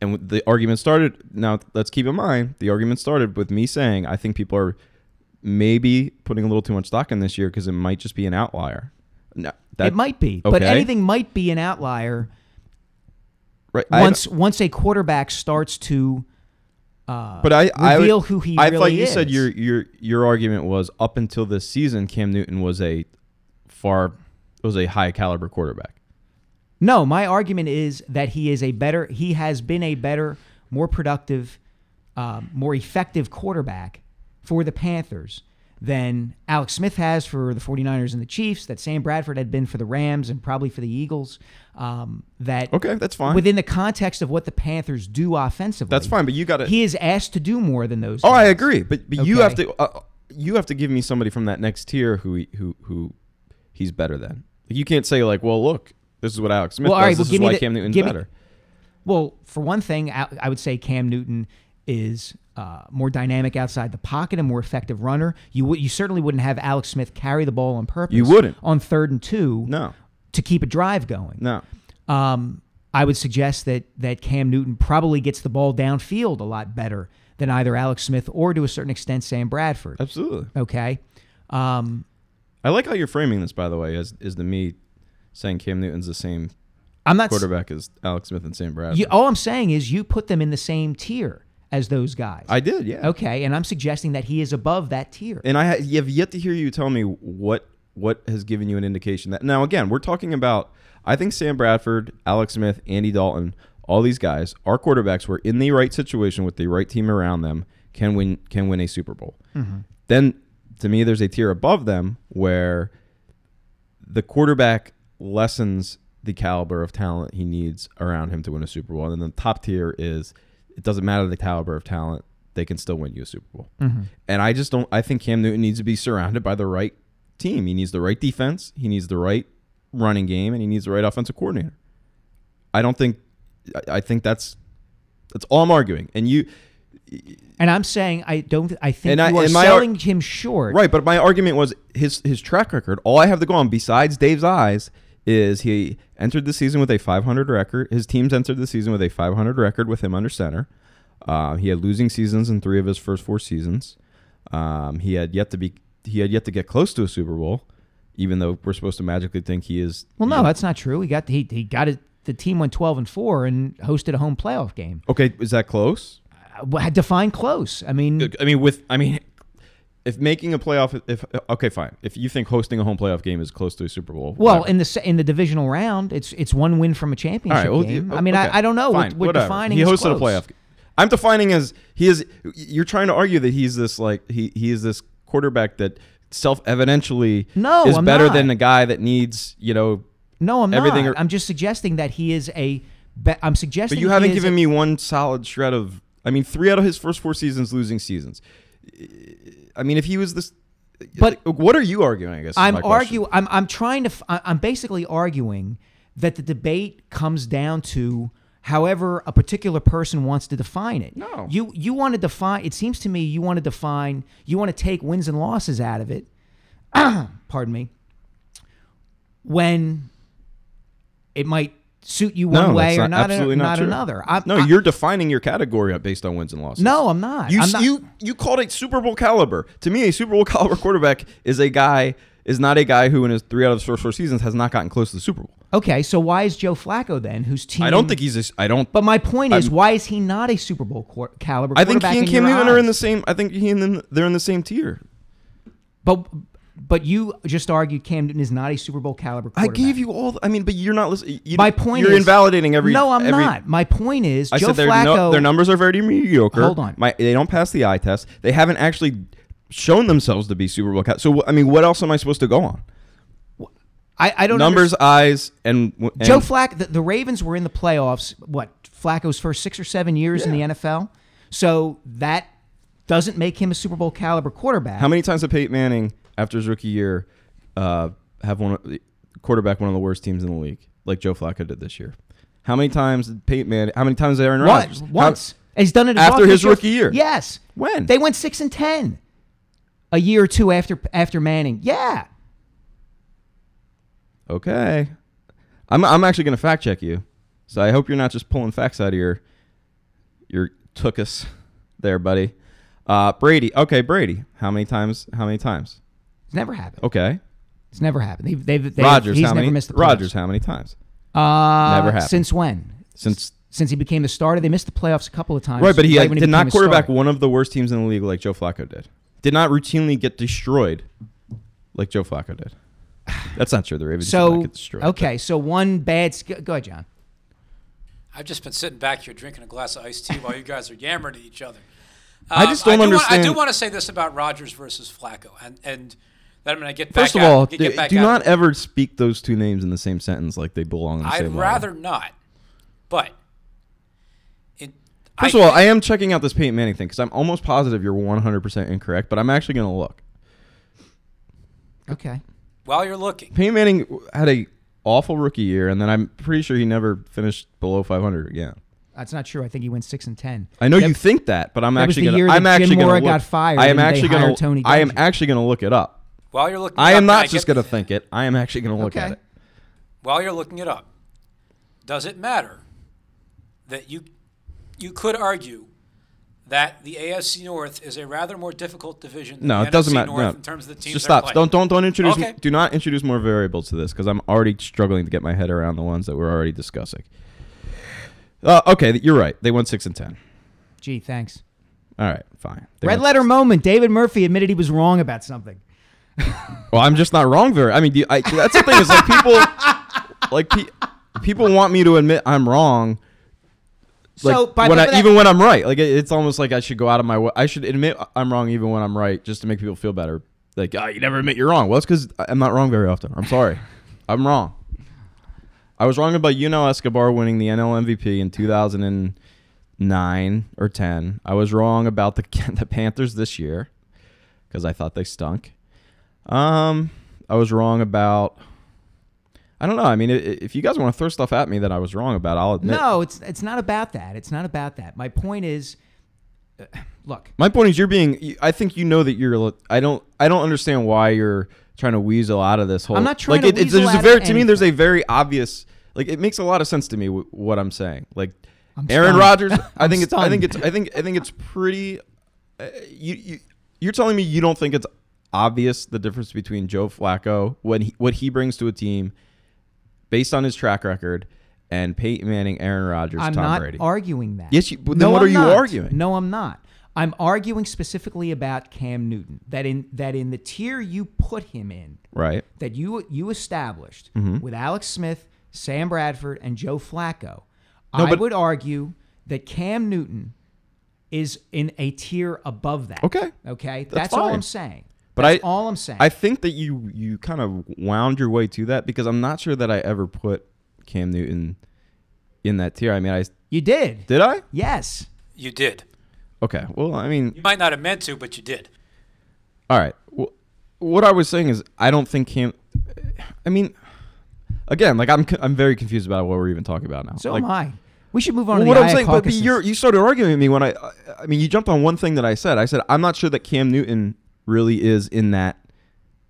And the argument started. Now let's keep in mind the argument started with me saying I think people are maybe putting a little too much stock in this year because it might just be an outlier. No, that it might be, but anything might be an outlier right, once once a quarterback starts to uh, But I I reveal would- who he is. I really thought you is. said your your your argument was up until this season, Cam Newton was a far was a high caliber quarterback. No, my argument is that he is a better. He has been a better, more productive, um, more effective quarterback for the Panthers than Alex Smith has for the 49ers and the Chiefs. That Sam Bradford had been for the Rams and probably for the Eagles. Um, that Okay, that's fine. within the context of what the Panthers do offensively. That's fine, but you got to. He is asked to do more than those. Oh, I agree, but but you have to uh, you have to give me somebody from that next tier who who who he's better than. Like, you can't say like, well, look, this is what Alex Smith Well, does. right, this is why the- Cam Newton's give me- better. Well, for one thing, I I would say Cam Newton is uh, more dynamic outside the pocket, a more effective runner. You would you certainly wouldn't have Alex Smith carry the ball on purpose. You wouldn't. on third and two. No, to keep a drive going. no. Um, I would suggest that that Cam Newton probably gets the ball downfield a lot better than either Alex Smith or to a certain extent Sam Bradford. Absolutely. Okay. Um, I like how you're framing this, by the way, as is the me saying Cam Newton's the same I'm not. s- quarterback as Alex Smith and Sam Bradford. You, all I'm saying is you put them in the same tier as those guys. I did, yeah. okay, and I'm suggesting that he is above that tier. And I have yet to hear you tell me what what has given you an indication that. Now, again, we're talking about. I think Sam Bradford, Alex Smith, Andy Dalton, all these guys, our quarterbacks were in the right situation with the right team around them, can win can win a Super Bowl. Mm-hmm. Then, to me, there's a tier above them where the quarterback lessens the caliber of talent he needs around him to win a Super Bowl. And then the top tier is it doesn't matter the caliber of talent, they can still win you a Super Bowl. Mm-hmm. And I just don't I think Cam Newton needs to be surrounded by the right team. He needs the right defense, he needs the right running game, and he needs the right offensive coordinator. I don't think I- I think that's that's all I'm arguing. And you And I'm saying I don't. I think And I- you are and my ar- selling him short. Right, but my argument was his his track record. All I have to go on besides Dave's eyes is he entered the season with a 500 record. His teams entered the season with a 500 record with him under center. Uh, he had losing seasons in three of his first four seasons. Um, he had yet to be he had yet to get close to a Super Bowl, even though we're supposed to magically think he is. Well, no, that's not true. He got he he got it. The team went 12 and four and hosted a home playoff game. okay. Is that close? Uh, Had defined close. I mean, I mean, with I mean, if making a playoff, if okay, fine. If you think hosting a home playoff game is close to a Super Bowl, well, whatever. in the in the divisional round, it's it's one win from a championship well, game. you- I mean, okay, I, I don't know fine, whatever. defining. He is hosted a playoff. I'm defining as he is. You're trying to argue that he's this like he he is this quarterback that self evidentially No, is I'm better not. than a guy that needs you know. No, I'm Everything not. are- I'm just suggesting that he is a. I'm suggesting. But you haven't given a- me one solid shred of. I mean, three out of his first four seasons losing seasons. I mean, if he was this. But- what are you arguing? I guess I'm arguing. I'm I'm trying to. f- I'm basically arguing that the debate comes down to however a particular person wants to define it. No. You you want to define. It seems to me you want to define. You want to take wins and losses out of it. [clears throat] pardon me. When it might suit you one No, way or not, absolutely not, not, another. I'm, no, I- you're defining your category based on wins and losses. No, I'm not. You I'm not- you you called it Super Bowl caliber. To me, a Super Bowl [laughs] caliber quarterback is a guy is not a guy who in his three out of his first four seasons has not gotten close to the Super Bowl. Okay, so why is Joe Flacco then, whose team? I don't think he's. A, I don't. But my point is, I'm- why is he not a Super Bowl quar- caliber? I think he and Cam Newton are in the same. I think he and them they're in the same tier. But but you just argued Cam Newton is not a Super Bowl caliber. I gave you all. The, I mean, but you're not listening. You, My point You're is invalidating every. No, I'm every- not. My point is, I Joe said Flacco. no, their numbers are very mediocre. Hold on. My, they don't pass the eye test. They haven't actually shown themselves to be Super Bowl. Cal- so I mean, what else am I supposed to go on? I, I don't Numbers, understand- eyes, and, and Joe Flacco. The, the Ravens were in the playoffs. What Flacco's first six or seven years in the NFL. So that doesn't make him a Super Bowl caliber quarterback. How many times did Peyton Manning, after his rookie year, uh, have one of- quarterback one of the worst teams in the league, like Joe Flacco did this year? How many times did Peyton Manning? How many times did Aaron? Rodgers? How- Once. He's done it After his rookie year? Yes. When? They went six and ten. A year or two after after Manning. Yeah. Okay. I'm I'm actually going to fact check you. So I hope you're not just pulling facts out of your your tookus there, buddy. Uh, Brady. Okay, Brady. How many times? How many times? It's never happened. Okay. It's never happened. They've, they've, they've Rodgers. He's how never many? missed the playoffs. Rodgers. How many times? Uh, Never happened. Since when? Since Since he became the starter, they missed the playoffs a couple of times. right, but he had, when did not quarterback one of the worst teams in the league like Joe Flacco did. Did not routinely get destroyed like Joe Flacco did. That's not true. The Ravens did not So get destroyed. okay, so one bad. sk- Go ahead, John. I've just been sitting back here drinking a glass of iced tea while you guys are yammering at each other. I Um, just don't do want- I do want to say this about Rodgers versus Flacco, and and then I'm going to get back. First of out- all, get do, back do out not there. ever speak those two names in the same sentence like they belong in the same way. I'd same level. rather not, but. It, First of all, I am checking out this Peyton Manning thing because I'm almost positive you're 100% incorrect, but I'm actually going to look. Okay. while you're looking, Peyton Manning had a awful rookie year, and then I'm pretty sure he never finished below 500 again. That's not true. I think he went six and ten. I know That- you think that, but I'm that was actually the gonna, that I'm Jim actually going Mora to got fired I am actually going Tony to. I am actually going to look it up. While you're looking, I it am up, not can just going to think it. I am actually going to look at it. While you're looking it up, does it matter that you you could argue that the AFC North is a rather more difficult division than No, the it doesn't NFC matter. North No. in terms of the teams Just stop. playing. Don't don't don't introduce. Okay. Do not introduce more variables to this because I'm already struggling to get my head around the ones that we're already discussing. Uh, okay, you're right. They won six and ten. Gee, thanks. All right, fine. They Red letter six- moment. David Murphy admitted he was wrong about something. Well, I'm just not wrong. Very. I mean, I, that's the thing is like people, like pe- people want me to admit I'm wrong. Like, So, when I, that- even when I'm right, like it- it's almost like I should go out of my way. I should admit I'm wrong even when I'm right, just to make people feel better. Like, oh, you never admit you're wrong. Well, it's because I'm not wrong very often. I'm sorry. [laughs] I'm wrong. I was wrong about Yunel Escobar winning the NL MVP in 2009 or 10. I was wrong about the the Panthers this year because I thought they stunk. Um, I was wrong about. I don't know. I mean, if you guys want to throw stuff at me that I was wrong about, I'll admit. No, it's it's not about that. It's not about that. My point is, uh, [sighs] look, My point is, you're being. I think you know that you're. I don't. I don't understand why you're trying to weasel out of this whole. I'm not trying like to weasel there's a out very to me. There's a very obvious. Like it makes a lot of sense to me w- what I'm saying. Like I'm Aaron stunned. Rodgers. [laughs] I think it's. I think it's. I think. I think it's pretty. Uh, you you you're telling me you don't think it's obvious the difference between Joe Flacco when he, what he brings to a team, based on his track record, and Peyton Manning, Aaron Rodgers, I'm Tom not Brady. arguing that. Yes, you- but then what I'm are you not. arguing? No, I'm not. I'm arguing specifically about Cam Newton. That in that in the tier you put him in, right. that you you established Mm-hmm. with Alex Smith, Sam Bradford, and Joe Flacco, No, I but- would argue that Cam Newton is in a tier above that. Okay. Okay. That's, all fine. I'm saying. But That's I- all I'm saying. I think that you you kind of wound your way to that because I'm not sure that I ever put Cam Newton in that tier. I mean, I you did. did I? Yes. You did. Okay. Well, I mean, You might not have meant to, but you did. all right. Well, what I was saying is I don't think Cam. I mean, again, like I'm c- I'm very confused about what we're even talking about now. So like, am I. We should move on Well, to what I'm saying, but, but you're you started arguing with me when I, I I mean, you jumped on one thing that I said. I said I'm not sure that Cam Newton really is in that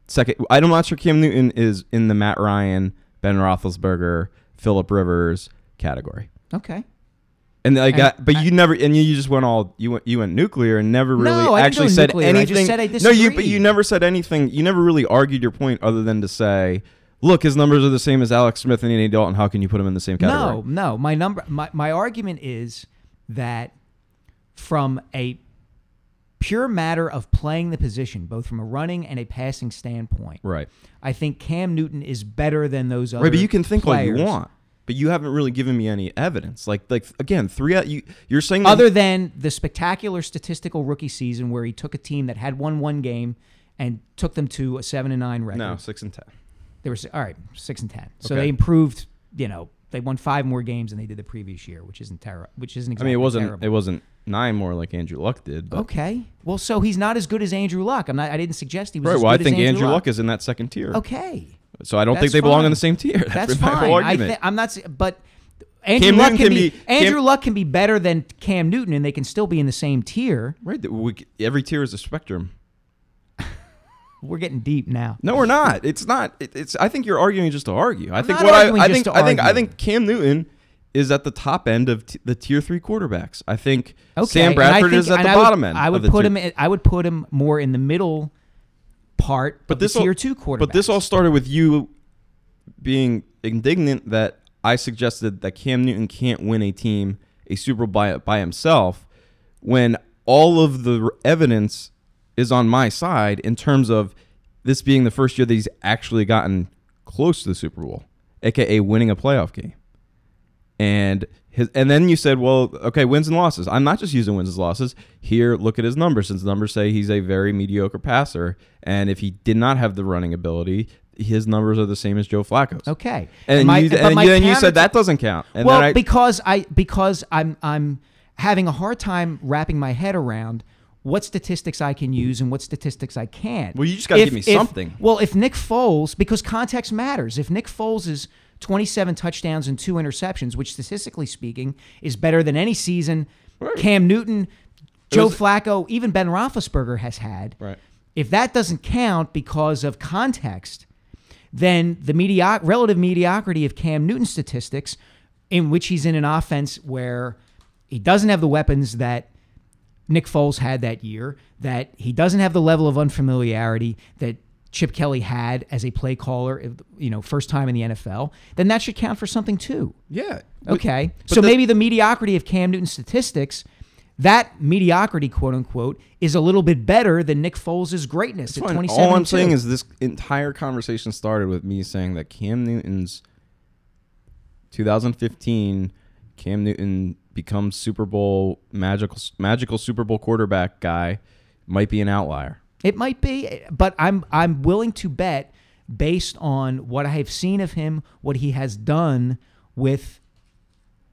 second. I'm not sure Cam Newton is in the Matt Ryan, Ben Roethlisberger, Philip Rivers category. okay. And like, And but I- you never, and you just went all you went you went nuclear and never really No, actually said nuclear. I anything. just said I No, you but you never said anything. You never really argued your point other than to say, look, his numbers are the same as Alex Smith and Andy Dalton. How can you put him in the same category? No, no. My number my, my argument is that from a pure matter of playing the position, both from a running and a passing standpoint, Right. I think Cam Newton is better than those other Right, but you can think what you want. But you haven't really given me any evidence. Like, like again, three out. You you're saying that Other than the spectacular statistical rookie season where he took a team that had won one game and took them to a seven and nine record. no six and ten. They were all right, six and ten. So Okay. they improved. You know, they won five more games than they did the previous year, which isn't terrible. Which isn't Exactly I mean, it wasn't terrible. it wasn't nine more like Andrew Luck did. But, Okay. Well, so he's not as good as Andrew Luck. I'm not. I didn't suggest he was. Right. as Well, I think as Andrew Luck. Luck is in that second tier. Okay. So I don't think That's they belong fine. in the same tier. [laughs] That's, That's, my fine. I argument. thi- I'm not. But Andrew Cam Luck Newton can be, be- Andrew Cam- Luck can be better than Cam Newton, and they can still be in the same tier. right. we every tier is a spectrum. [laughs] We're getting deep now. No, we're not. It's not. It, it's. I think you're arguing just to argue. I think not what I. I think. I think. I think Cam Newton is at the top end of t- the tier three quarterbacks. I think Okay. Sam Bradford think- is at the I would- bottom end. I would put tier. him. in- I would put him more in the middle part. But of this the tier all, two quarterback. But this all started with you being indignant that I suggested that Cam Newton can't win a team a Super Bowl by, by himself when all of the evidence is on my side in terms of this being the first year that he's actually gotten close to the Super Bowl, aka winning a playoff game. And his and then you said, well, okay, wins and losses. I'm not just using wins and losses. Here, look at his numbers. Since the numbers say he's a very mediocre passer, and if he did not have the running ability, his numbers are the same as Joe Flacco's. okay. And, my- you, and you- then you said that doesn't count. And well, I, because I because I'm I'm having a hard time wrapping my head around what statistics I can use and what statistics I can't. Well, you just gotta give me if- something. Well, if Nick Foles, because context matters. If Nick Foles is 27 touchdowns and two interceptions, which statistically speaking is better than any season Cam Newton, Joe was- Flacco, even Ben Roethlisberger has had. Right. If that doesn't count because of context, then the medioc- relative mediocrity of Cam Newton statistics in which he's in an offense where he doesn't have the weapons that Nick Foles had that year, that he doesn't have the level of unfamiliarity that Chip Kelly had as a play caller, you know, first time in the NFL, then that should count for something too. Yeah. But- Okay. but so the- maybe the mediocrity of Cam Newton's statistics, that mediocrity, quote unquote, is a little bit better than Nick Foles' greatness at Fine. 27. All I'm saying is this entire conversation started with me saying that Cam Newton's 2015 Cam Newton becomes Super Bowl magical magical Super Bowl quarterback guy might be an outlier. It might be, but I'm I'm willing to bet based on what I have seen of him, what he has done with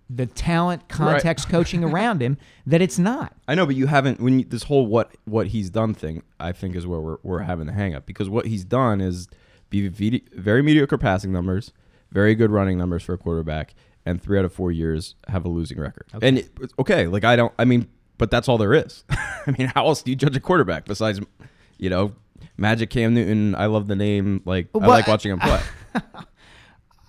the talent, context, coaching around him, [laughs] that it's not. I know, but you haven't when you, this whole what what he's done thing. I think is where we're we're having the hang up because what he's done is be very mediocre passing numbers, very good running numbers for a quarterback, and three out of four years have a losing record. And it, okay, like I don't. I mean, but that's all there is. [laughs] I mean, how else do you judge a quarterback besides, you know, Magic Cam Newton? I love the name. Like I like watching him play. [laughs]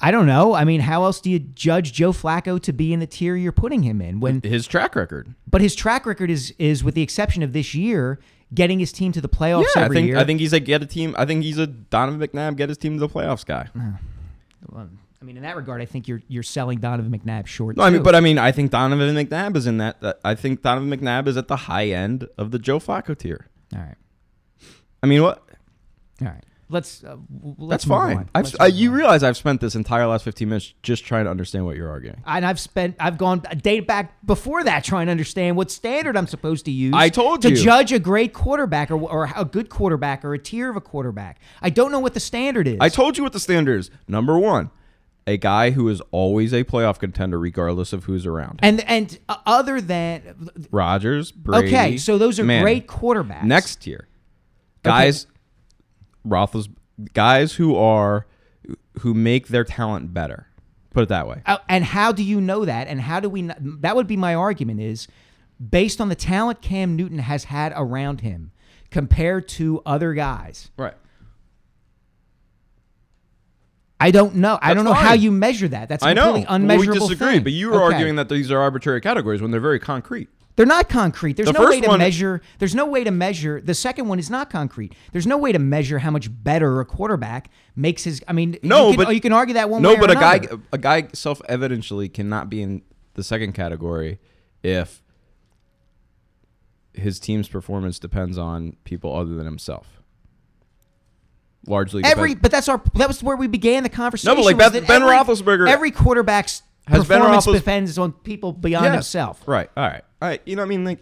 I don't know. I mean, how else do you judge Joe Flacco to be in the tier you're putting him in? When, His track record. but his track record is is, with the exception of this year, getting his team to the playoffs Yeah, I every think year. I think he's a get a team. I think he's a Donovan McNabb get his team to the playoffs guy. Well, I mean, in that regard, I think you're you're selling Donovan McNabb short. No, I mean, but I mean, I think Donovan McNabb is in that- I think Donovan McNabb is at the high end of the Joe Flacco tier. all right, I mean, what? all right. Let's uh, let's That's fine. on. I've, uh, you realize I've spent this entire last fifteen minutes just trying to understand what you're arguing. and I've spent I've gone a day back before that trying to understand what standard I'm supposed to use. I told to you. judge a great quarterback or, or a good quarterback or a tier of a quarterback. I don't know what the standard is. I told you what the standard is. Number one, a guy who is always a playoff contender regardless of who's around. and and uh, other than Rodgers, Brady. okay, so those are Manning. great quarterbacks. Next tier, guys, Roethlis, guys who are who make their talent better. Put it that way. Uh, and how do you know that? And how do we? kn- That would be my argument. Is based on the talent Cam Newton has had around him compared to other guys. Right. I don't know. I don't know how you measure that. That's I know. Well, unmeasurable we disagree, thing. but you were Okay. arguing that these are arbitrary categories when they're very concrete. They're not concrete. There's The no way to one- measure. There's no way to measure. The second one is not concrete. There's no way to measure how much better a quarterback makes his. I mean, No, you can, but you can argue that one No, but a guy, a guy, self-evidently cannot be in the second category if his team's performance depends on people other than himself. Largely, Every, depends- but that's our. That was where we began the conversation. like was Ben- that Ben every, Roethlisberger- Every quarterback's Has performance Roethlis- depends on people beyond Yes. himself. Right. All right. All right. You know, what I mean, like,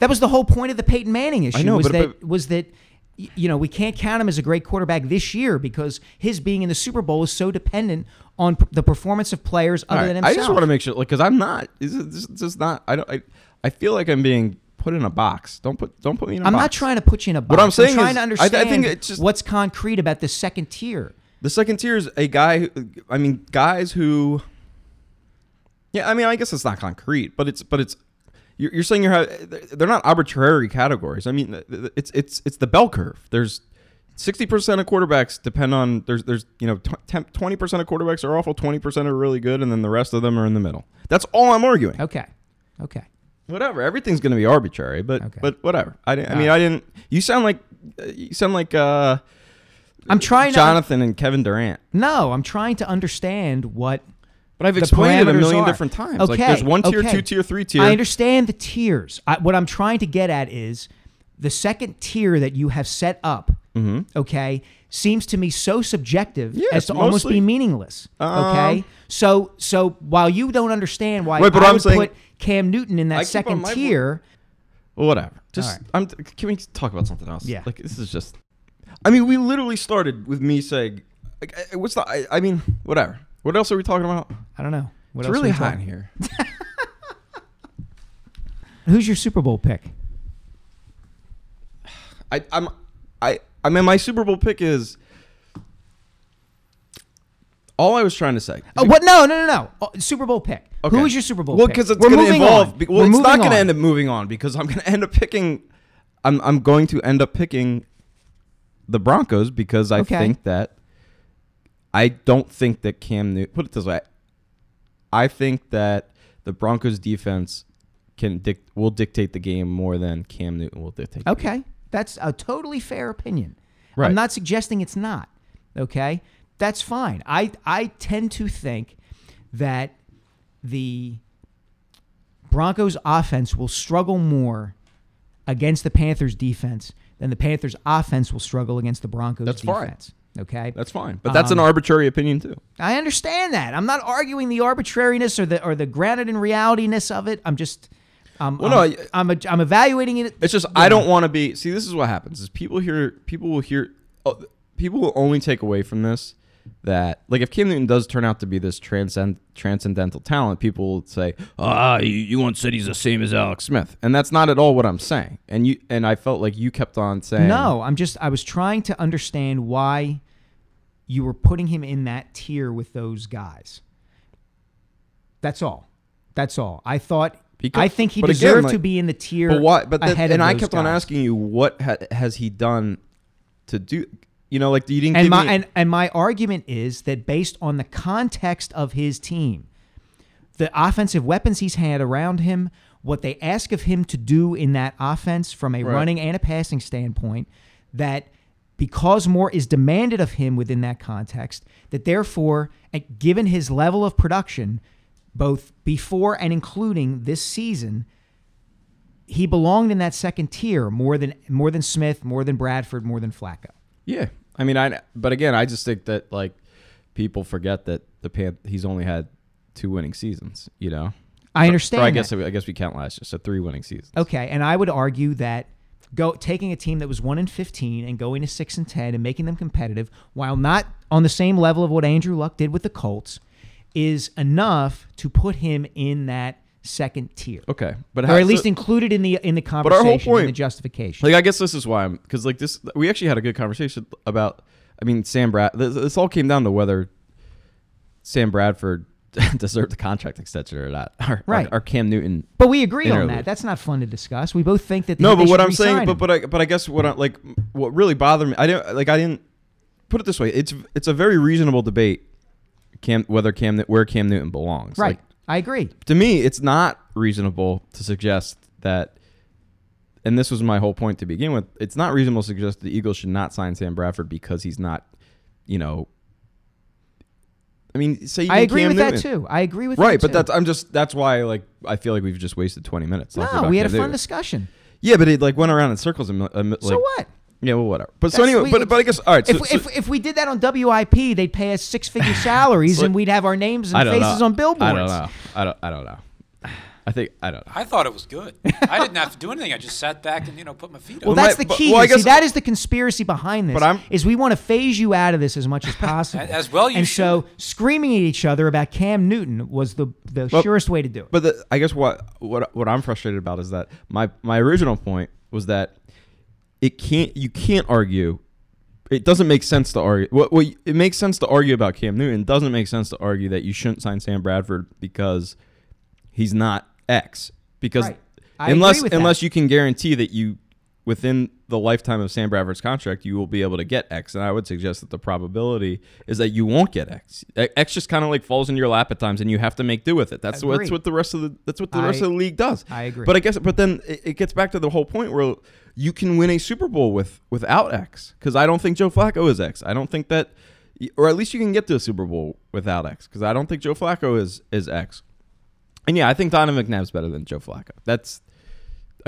That was the whole point of the Peyton Manning issue. know, was but- that was that y- you know we can't count him as a great quarterback this year because his being in the Super Bowl is so dependent on p- the performance of players all other right. than I himself. just want to make sure, like, because I'm not. This is, this is just not. I don't. I, I feel like I'm being put in a box. Don't put. Don't put me in a I'm box. not trying to put you in a box. What I'm saying trying is- to I- I understand think it's just- what's concrete about the second tier. The second tier is a guy. Who, I mean, guys who. Yeah, I mean, I guess it's not concrete, but it's but it's. You're, you're saying you're. They're not arbitrary categories. I mean, it's it's it's the bell curve. There's. Sixty percent of quarterbacks depend on there's there's you know twenty percent of quarterbacks are awful, twenty percent are really good, and then the rest of them are in the middle. That's all I'm arguing. Okay, okay. Whatever, everything's going to be arbitrary, but Okay. but whatever. I, didn't, I mean, I didn't. You sound like you sound like uh, I'm trying to. Jonathan and Kevin Durant. No, I'm trying to understand what But I've explained it a million are. different times. Okay, like there's one tier, okay. two tier, three tier. I understand the tiers. I, what I'm trying to get at is the second tier that you have set up. Okay, seems to me so subjective Mm-hmm. As to it's almost be meaningless. okay, Um, so so while you don't understand why Right, but I I'm would saying- put Cam Newton in that keep second tier, Well, whatever. Just right. I'm. Can we talk about something else? Yeah. Like this is just. I mean, we literally started with me saying, like, "What's the?" I, I mean, whatever. What else are we talking about? I don't know. What it's else are really we hot in talking- here. [laughs] Who's your Super Bowl pick? I, I'm. I. I mean, my Super Bowl pick is. All I was trying to say. Oh, what? No, no, no, no. Oh, Super Bowl pick. Okay. Who is your Super Bowl Well, pick? because it's We're going to moving involve. on. be- We're Well, it's not moving going to on. end up moving on because I'm going [laughs] to end up picking. I'm I'm going to end up picking the Broncos because I Okay. think that I don't think that Cam Newton. Put it this way. I think that the Broncos defense can dic- will dictate the game more than Cam Newton will dictate. the game. Okay, that's a totally fair opinion. Right. I'm not suggesting it's not. Okay, that's fine. I I tend to think that the Broncos offense will struggle more against the Panthers defense than the Panthers offense will struggle against the Broncos defense. That's fine. Okay, That's fine, but that's Um, an arbitrary opinion too. I understand that. I'm not arguing the arbitrariness or the or the grounded in realityness of it. I'm just um, Well, no, I'm, I- I'm, a, I'm evaluating it. It's just I don't want to be. See, this is what happens: is people hear people will hear oh, people will only take away from this that like if Cam Newton does turn out to be this transcend transcendental talent, people will say, "Ah, you, you once said he's the same as Alex Smith," and that's not at all what I'm saying. And you and I felt like you kept on saying, No, I'm just I was trying to understand why you were putting him in that tier with those guys. That's all. That's all. I thought Because- I think he but again, deserved like- to be in the tier But why? But that, and I kept on asking you, what ha- has he done to do? You know, like you didn't And my me. and, and my argument is that based on the context of his team, the offensive weapons he's had around him, what they ask of him to do in that offense from a Right. running and a passing standpoint, that because more is demanded of him within that context, that therefore, given his level of production, both before and including this season, he belonged in that second tier more than more than Smith, more than Bradford, more than Flacco. Yeah, I mean, I. But again, I just think that like people forget that the Pan- he's only had two winning seasons. You know, I understand. Or I that. guess I guess we count last year, so three winning seasons. Okay, and I would argue that go taking a team that was one and fifteen and going to six and ten and making them competitive, while not on the same level of what Andrew Luck did with the Colts, is enough to put him in that second tier, Okay, but or at least included in the in the our whole conversation, in point- the justification. like I guess this is why I'm because like this we actually had a good conversation about. I mean, Sam Brad. This, this all came down to whether Sam Bradford [laughs] deserved the contract extension or not, or, Right. Or, Cam Newton. but we agree on that. That's not fun to discuss. We both think that No, but what I'm saying, but but I but I guess what I like what really bothered me, I didn't like I didn't put it this way. It's it's a very reasonable debate. Cam whether Cam where Cam Newton belongs. right, Like, I agree. to me, it's not reasonable to suggest that. And this was my whole point to begin with. It's not reasonable to suggest the Eagles should not sign Sam Bradford because he's not, you know. I mean, say you I agree Cam with Newton. that too. I agree with that. Right, that but too. that's I'm just that's why like I feel like we've just wasted 20 minutes. no. We had a fun Newton. discussion. Yeah, but it like went around in circles. And, like, so what? Yeah, well, whatever. But so That's- anyway, we- but, but I guess all right. So, if, so- if, if we did that on WIP, they'd pay us six figure [laughs] salaries So- and we'd have our names I and don't faces know. on billboards. I don't know. I don't. I don't know. I think I don't know. I thought it was good. I didn't have to do anything. I just sat back and you know put my feet Well, up. Well, that's my- the but- key. well, I here. See, that is the conspiracy behind this. But I'm- is we want to phase you out of this as much as [laughs] possible. As well you and so screaming at each other about Cam Newton was the the Well, surest way to do it. But the, I guess what what what I'm frustrated about is that my my original point was that it can't you can't argue. It doesn't make sense to argue. What, what it makes sense to argue about Cam Newton. It doesn't make sense to argue that you shouldn't sign Sam Bradford because he's not X. Because Right. I unless that. unless you can guarantee that you within the lifetime of Sam Bradford's contract, you will be able to get X. And I would suggest that the probability is that you won't get X. X just kind of like falls into your lap at times, and you have to make do with it. That's what, that's what the rest of the that's what the I- rest of the league does. I agree. But I guess, but then it, it gets back to the whole point where you can win a Super Bowl with without X. Because I don't think Joe Flacco is X. I don't think that, or at least you can get to a Super Bowl without X. Because I don't think Joe Flacco is is X. And yeah, I think Donovan McNabb's better than Joe Flacco. That's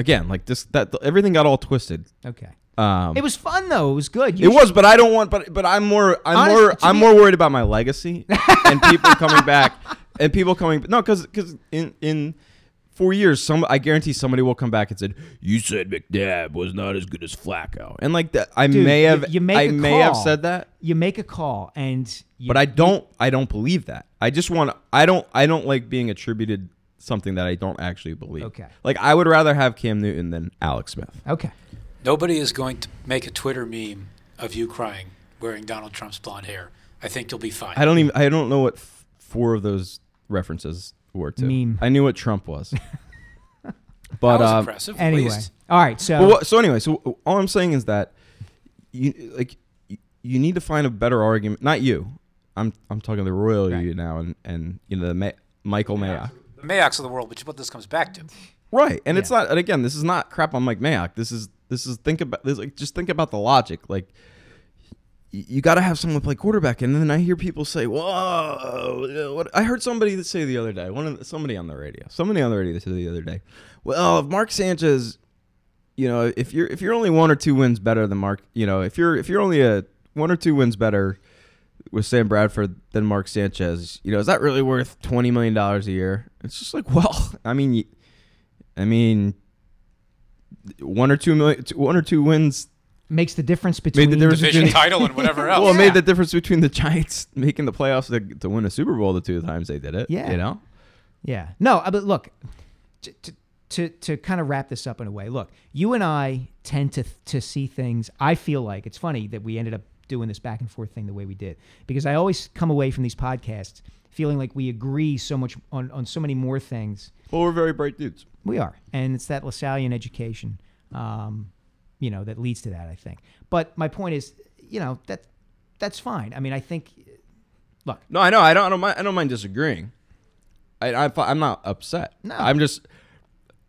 again like this that everything got all twisted. okay. Um, It was fun though. It was good. it You was, but I don't want. But but I'm more. I'm Honest- more. to I'm me- more worried about my legacy and people coming back [laughs] and people coming. No, because because in in four years, some I guarantee somebody will come back and said you said McNabb was not as good as Flacco, and like that I Dude, may you- have you make I a may have call. said that, you make a call and you, but I don't I don't believe that. I just want I don't I don't like being attributed something that I don't actually believe. Okay. like I would rather have Cam Newton than Alex Smith. Okay. Nobody is going to make a Twitter meme of you crying wearing Donald Trump's blonde hair. I think you'll be fine. I don't even I don't know what f- four of those references were to. Meme. I knew what Trump was. [laughs] that but was um, impressive. at Anyway. least. All right. So but what, so anyway, so all I'm saying is that you like you, you need to find a better argument. Not you. I'm I'm talking the royal Right. you now, and and you know the ma- Michael Mayock. The Mayock's of the world, which is what this comes back to. Right, and it's not. And again, this is not crap on Mike Mayock. This is this is think about this. Like, just think about the logic. Like, you got to have someone play quarterback, and then I hear people say, "Whoa!" Uh, what I heard somebody say the other day. One of the, somebody on the radio. Somebody on the radio said the other day. Well, if Mark Sanchez, you know, if you're if you're only one or two wins better than Mark, you know, if you're if you're only a one or two wins better with Sam Bradford than Mark Sanchez, you know, is that really worth twenty million dollars a year? It's just like, [laughs] well, I mean, y- I mean, one or two million, two- one or two wins. Makes the difference between difference Division between- title and whatever [laughs] else. Well, it Yeah. made the difference between the Giants making the playoffs to, to win a Super Bowl the two times they did it. Yeah. you know. Yeah. No, uh, but look, to, to, to, to kind of wrap this up in a way, look, you and I tend to, to see things. I feel like it's funny that we ended up doing this back and forth thing the way we did because I always come away from these podcasts feeling like we agree so much on, on so many more things. Well, we're very bright dudes. We are. And it's that LaSallian education, um, you know, that leads to that, I think. But my point is, you know, that that's fine. I mean, I think, look, No, I know. I don't. I don't mind. I don't mind disagreeing. I, I I'm not upset. No. I'm just.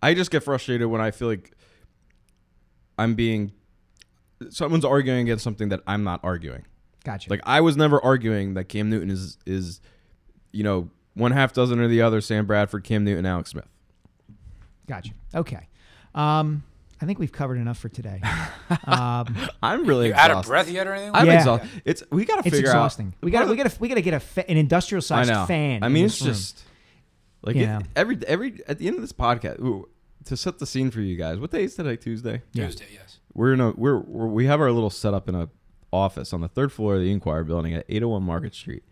I just get frustrated when I feel like I'm being. Someone's arguing against something that I'm not arguing. gotcha. Like I was never arguing that Cam Newton is is, you know, one half dozen or the other. Sam Bradford, Cam Newton, Alex Smith. Gotcha. Okay. Um, I think we've covered enough for today. [laughs] Um, I'm really You out of breath yet or anything? I'm Yeah. exhausted. It's we gotta it's figure exhausting. out. We got we got to we got to get a fa- an industrial I sized fan. I in mean, this it's room. just like You it- every every at the end of this podcast. Ooh, to set the scene for you guys. What day is today? Tuesday. Yeah. Tuesday, yes. We're in a we're, we're we have our little setup in a office on the third floor of the Inquirer building at 801 Market Street, and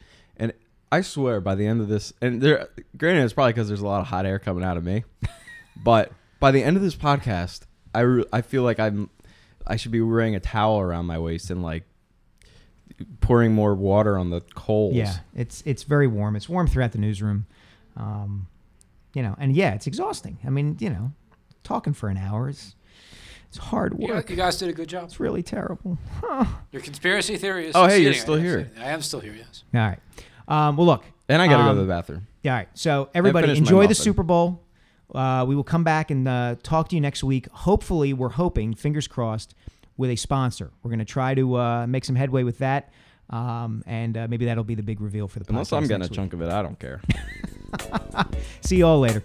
I swear by the end of this, and there, granted, it's probably because there's a lot of hot air coming out of me, [laughs] but by the end of this podcast, I re- I feel like I'm I should be wearing a towel around my waist and like pouring more water on the coals. Yeah, it's it's very warm. It's warm throughout the newsroom. Um, you know, and yeah, it's exhausting. I mean, you know, talking for an hour is it's hard You, work. you guys did a good job. It's really terrible. [laughs] Your conspiracy theory is Oh, hey, you're still I am here. succeeding. I am still here, yes. All right. Um, well, look. And I gotta go um, to the bathroom. Yeah, all right. So everybody enjoy the. Super Bowl. Uh, we will come back and uh, talk to you next week. Hopefully, we're hoping, fingers crossed, with a sponsor. We're going to try to uh, make some headway with that, um, and uh, maybe that'll be the big reveal for the podcast. Unless I'm getting a week. chunk of it, I don't care. [laughs] See you all later.